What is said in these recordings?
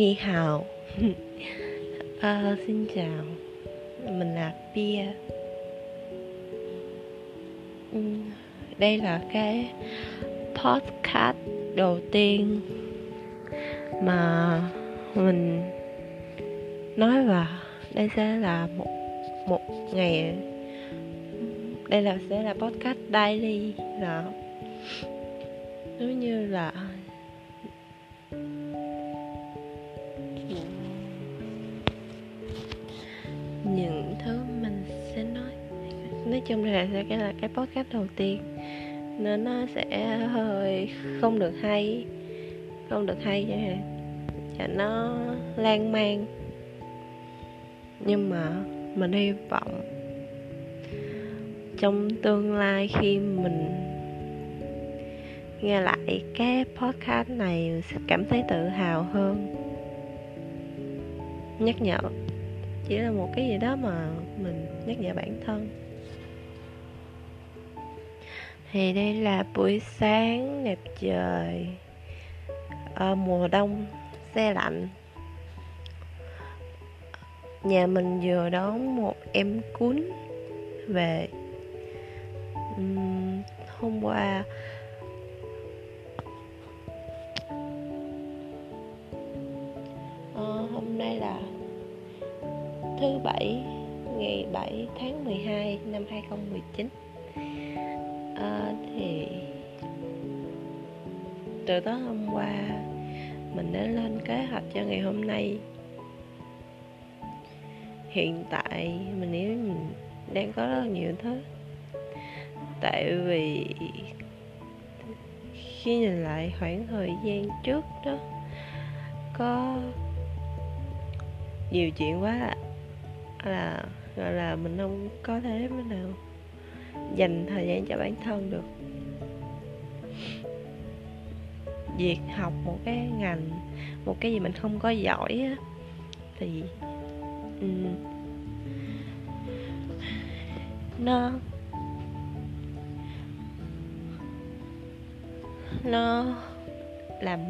Nghi hào. À, Xin chào. Mình là Pia. Ừ, đây là cái podcast đầu tiên Mà mình nói và đây sẽ là một một ngày đây là sẽ là podcast daily. Là giống như là nói chung là sẽ cái là cái podcast đầu tiên. Nên nó sẽ hơi không được hay, không được hay cho và nó lan man. Nhưng mà mình hy vọng trong tương lai khi mình nghe lại cái podcast này, mình sẽ cảm thấy tự hào hơn. Nhắc nhở. Chỉ là một cái gì đó mà mình nhắc nhở bản thân thì đây là buổi sáng đẹp trời à, mùa đông xe lạnh. Nhà mình vừa đón một em cún về. Uhm, hôm qua à, hôm nay là thứ bảy ngày 7 tháng 12 năm 2019 từ tối hôm qua mình đã lên kế hoạch cho ngày hôm nay. Hiện tại mình nghĩ mình đang có rất là nhiều thứ. Tại vì khi nhìn lại khoảng thời gian trước đó có nhiều chuyện quá là, là gọi là mình không có thể nào dành thời gian cho bản thân được. Việc học một cái ngành một cái gì mình không có giỏi á thì um, nó nó làm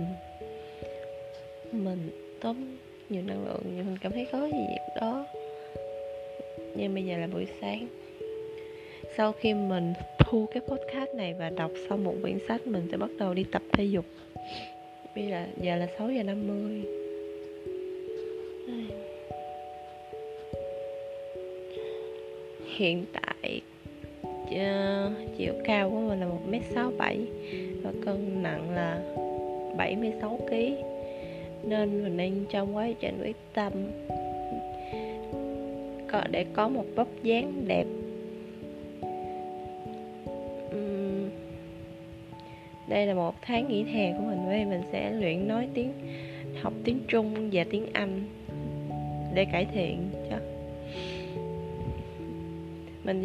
mình tốn nhiều năng lượng nhưng mình cảm thấy có gì việc đó. Nhưng bây giờ là buổi sáng sau khi mình thu cái podcast này và đọc xong một quyển sách mình sẽ bắt đầu đi tập thể dục bây giờ giờ là 6 giờ 50 hiện tại ờ, chiều cao của mình là 1m67 và cân nặng là 76kg nên mình đang trong quá trình quyết tâm. Để có một vóc dáng đẹp đây là một tháng nghỉ hè của mình với mình sẽ luyện nói tiếng học tiếng trung và tiếng anh để cải thiện cho. Mình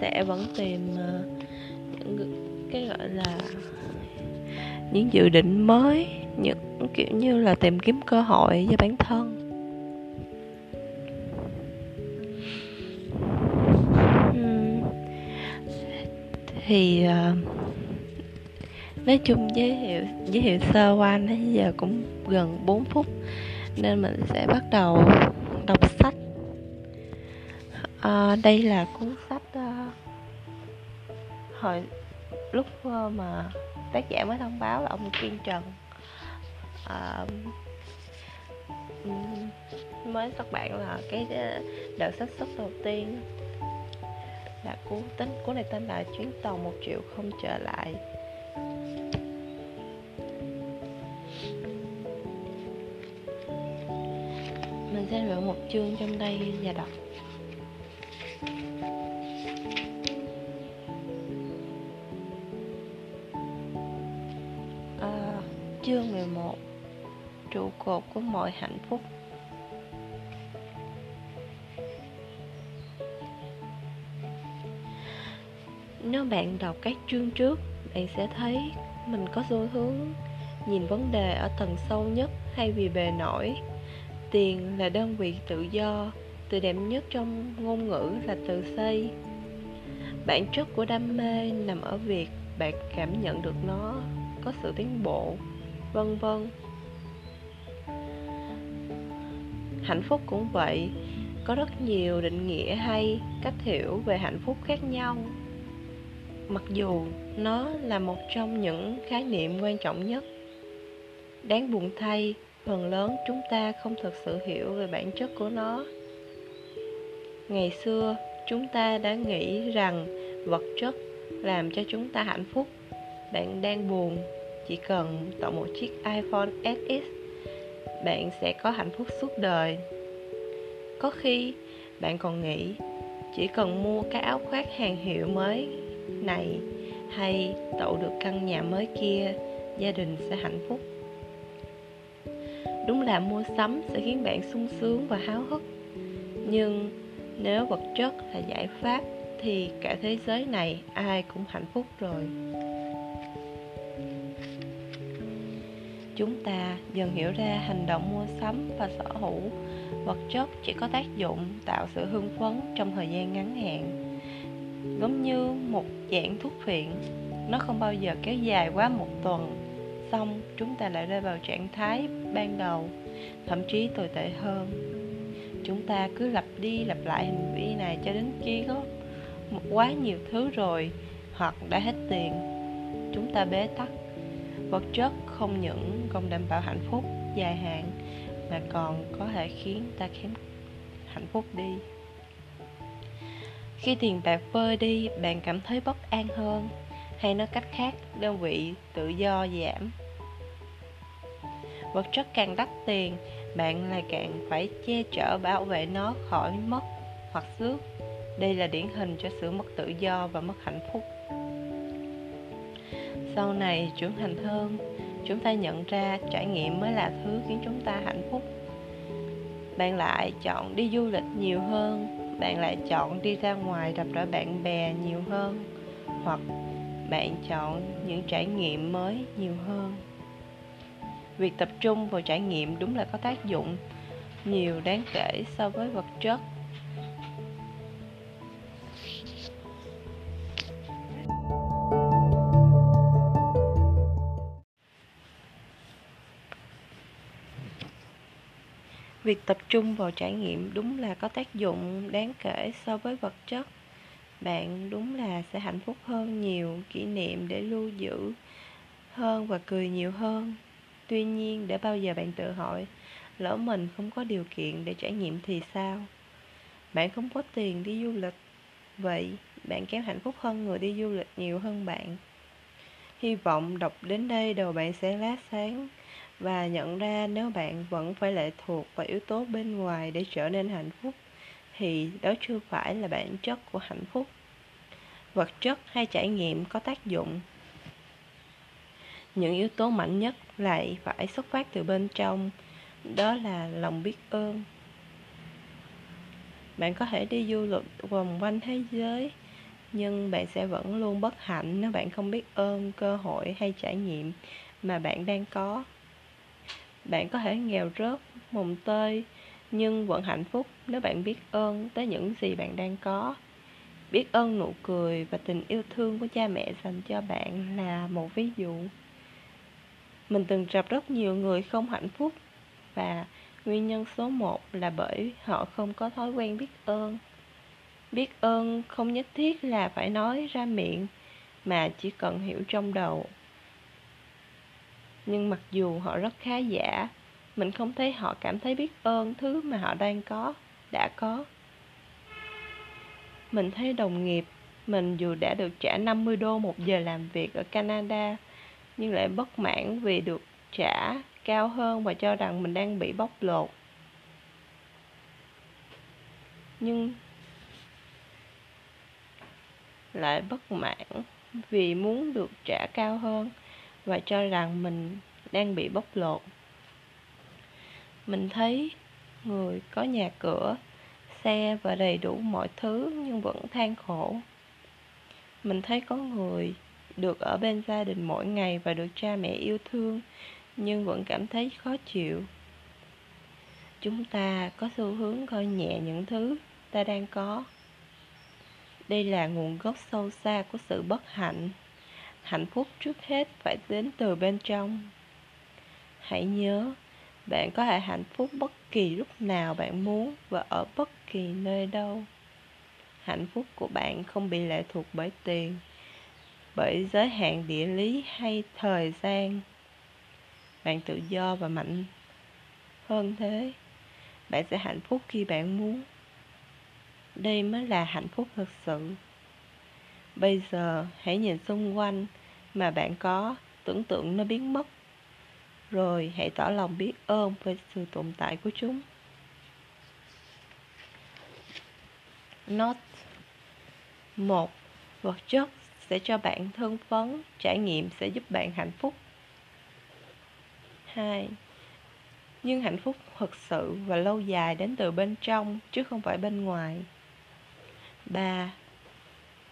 sẽ vẫn tìm ờ, những cái gọi là những dự định mới những kiểu như là tìm kiếm cơ hội cho bản thân. Thì uh, nói chung giới thiệu giới thiệu sơ qua nãy giờ cũng gần 4 phút nên mình sẽ bắt đầu đọc sách. À, đây là cuốn sách uh, hồi lúc uh, mà tác giả mới thông báo là ông Kiên Trần. Uh, mới xuất bản là cái đợt sách xuất đầu tiên. Là cuốn tính cuốn này tên là chuyến tàu một triệu không trở lại. Mình sẽ lựa một chương trong đây và đọc. À, chương 11 trụ cột của mọi hạnh phúc. Nếu bạn đọc các chương trước bạn sẽ thấy mình có xu hướng nhìn vấn đề ở tầng sâu nhất hay vì bề nổi tiền là đơn vị tự do, từ đẹp nhất trong ngôn ngữ là từ xây bản chất của đam mê nằm ở việc bạn cảm nhận được nó, có sự tiến bộ, vân vân. Hạnh phúc cũng vậy, có rất nhiều định nghĩa hay, cách hiểu về hạnh phúc khác nhau. Mặc dù nó là một trong những khái niệm quan trọng nhất. Đáng buồn thay phần lớn chúng ta không thực sự hiểu về bản chất của nó. Ngày xưa, chúng ta đã nghĩ rằng vật chất làm cho chúng ta hạnh phúc. Bạn đang buồn, chỉ cần tặng một chiếc iphone xs bạn sẽ có hạnh phúc suốt đời. Có khi, bạn còn nghĩ, chỉ cần mua cái áo khoác hàng hiệu mới này hay tậu được căn nhà mới kia, gia đình sẽ hạnh phúc đúng là mua sắm sẽ khiến bạn sung sướng và háo hức. Nhưng nếu vật chất là giải pháp, thì cả thế giới này ai cũng hạnh phúc rồi. Chúng ta dần hiểu ra hành động mua sắm và sở hữu vật chất chỉ có tác dụng tạo sự hưng phấn trong thời gian ngắn hạn. Giống như một dạng thuốc phiện, nó không bao giờ kéo dài quá một tuần xong, chúng ta lại rơi vào trạng thái ban đầu, thậm chí tồi tệ hơn. Chúng ta cứ lặp đi lặp lại hành vi này cho đến khi có quá nhiều thứ rồi, hoặc đã hết tiền. Chúng ta bế tắc. Vật chất không những không đảm bảo hạnh phúc dài hạn, mà còn có thể khiến ta kém hạnh phúc đi. Khi tiền bạc vơi đi, bạn cảm thấy bất an hơn, hay nói cách khác, đơn vị tự do giảm vật chất càng đắt tiền, bạn lại càng phải che chở bảo vệ nó khỏi mất hoặc xước. Đây là điển hình cho sự mất tự do và mất hạnh phúc. Sau này, trưởng thành hơn, chúng ta nhận ra trải nghiệm mới là thứ khiến chúng ta hạnh phúc. Bạn lại chọn đi du lịch nhiều hơn, bạn lại chọn đi ra ngoài gặp gỡ bạn bè nhiều hơn, hoặc bạn chọn những trải nghiệm mới nhiều hơn việc tập trung vào trải nghiệm đúng là có tác dụng nhiều đáng kể so với vật chất. Việc tập trung vào trải nghiệm đúng là có tác dụng đáng kể so với vật chất. Bạn đúng là sẽ hạnh phúc hơn nhiều kỷ niệm để lưu giữ hơn và cười nhiều hơn tuy nhiên, để bao giờ bạn tự hỏi, lỡ mình không có điều kiện để trải nghiệm thì sao? Bạn không có tiền đi du lịch, vậy bạn kém hạnh phúc hơn người đi du lịch nhiều hơn bạn. Hy vọng đọc đến đây đầu bạn sẽ lát sáng và nhận ra nếu bạn vẫn phải lệ thuộc vào yếu tố bên ngoài để trở nên hạnh phúc, thì đó chưa phải là bản chất của hạnh phúc. Vật chất hay trải nghiệm có tác dụng những yếu tố mạnh nhất lại phải xuất phát từ bên trong, đó là lòng biết ơn. Bạn có thể đi du lịch vòng quanh thế giới, nhưng bạn sẽ vẫn luôn bất hạnh nếu bạn không biết ơn, cơ hội hay trải nghiệm mà bạn đang có. Bạn có thể nghèo rớt, mồng tơi, nhưng vẫn hạnh phúc nếu bạn biết ơn tới những gì bạn đang có. Biết ơn nụ cười và tình yêu thương của cha mẹ dành cho bạn là một ví dụ mình từng gặp rất nhiều người không hạnh phúc và nguyên nhân số một là bởi họ không có thói quen biết ơn. Biết ơn không nhất thiết là phải nói ra miệng mà chỉ cần hiểu trong đầu. Nhưng mặc dù họ rất khá giả, mình không thấy họ cảm thấy biết ơn thứ mà họ đang có, đã có. Mình thấy đồng nghiệp mình dù đã được trả 50 đô một giờ làm việc ở Canada nhưng lại bất mãn vì được trả cao hơn và cho rằng mình đang bị bóc lột. Nhưng lại bất mãn vì muốn được trả cao hơn và cho rằng mình đang bị bóc lột. Mình thấy người có nhà cửa, xe và đầy đủ mọi thứ nhưng vẫn than khổ. Mình thấy có người được ở bên gia đình mỗi ngày và được cha mẹ yêu thương nhưng vẫn cảm thấy khó chịu. Chúng ta có xu hướng coi nhẹ những thứ ta đang có. Đây là nguồn gốc sâu xa của sự bất hạnh. Hạnh phúc trước hết phải đến từ bên trong. Hãy nhớ Bạn có thể hạnh phúc bất kỳ lúc nào bạn muốn và ở bất kỳ nơi đâu. Hạnh phúc của bạn không bị lệ thuộc bởi tiền, bởi giới hạn địa lý hay thời gian. Bạn tự do và mạnh hơn thế. Bạn sẽ hạnh phúc khi bạn muốn. Đây mới là hạnh phúc thực sự. Bây giờ hãy nhìn xung quanh mà bạn có, tưởng tượng nó biến mất rồi hãy tỏ lòng biết ơn về sự tồn tại của chúng. Note một Vật chất sẽ cho bạn thân phấn, trải nghiệm sẽ giúp bạn hạnh phúc. 2. Nhưng hạnh phúc thực sự và lâu dài đến từ bên trong chứ không phải bên ngoài. 3.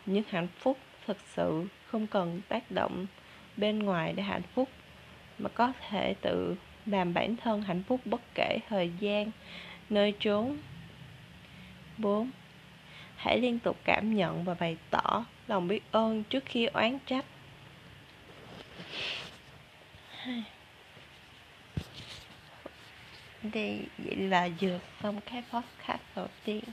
Những hạnh phúc thực sự không cần tác động bên ngoài để hạnh phúc mà có thể tự làm bản thân hạnh phúc bất kể thời gian, nơi trốn. 4. Hãy liên tục cảm nhận và bày tỏ lòng biết ơn trước khi oán trách. Đây vậy là dược xong cái podcast đầu tiên.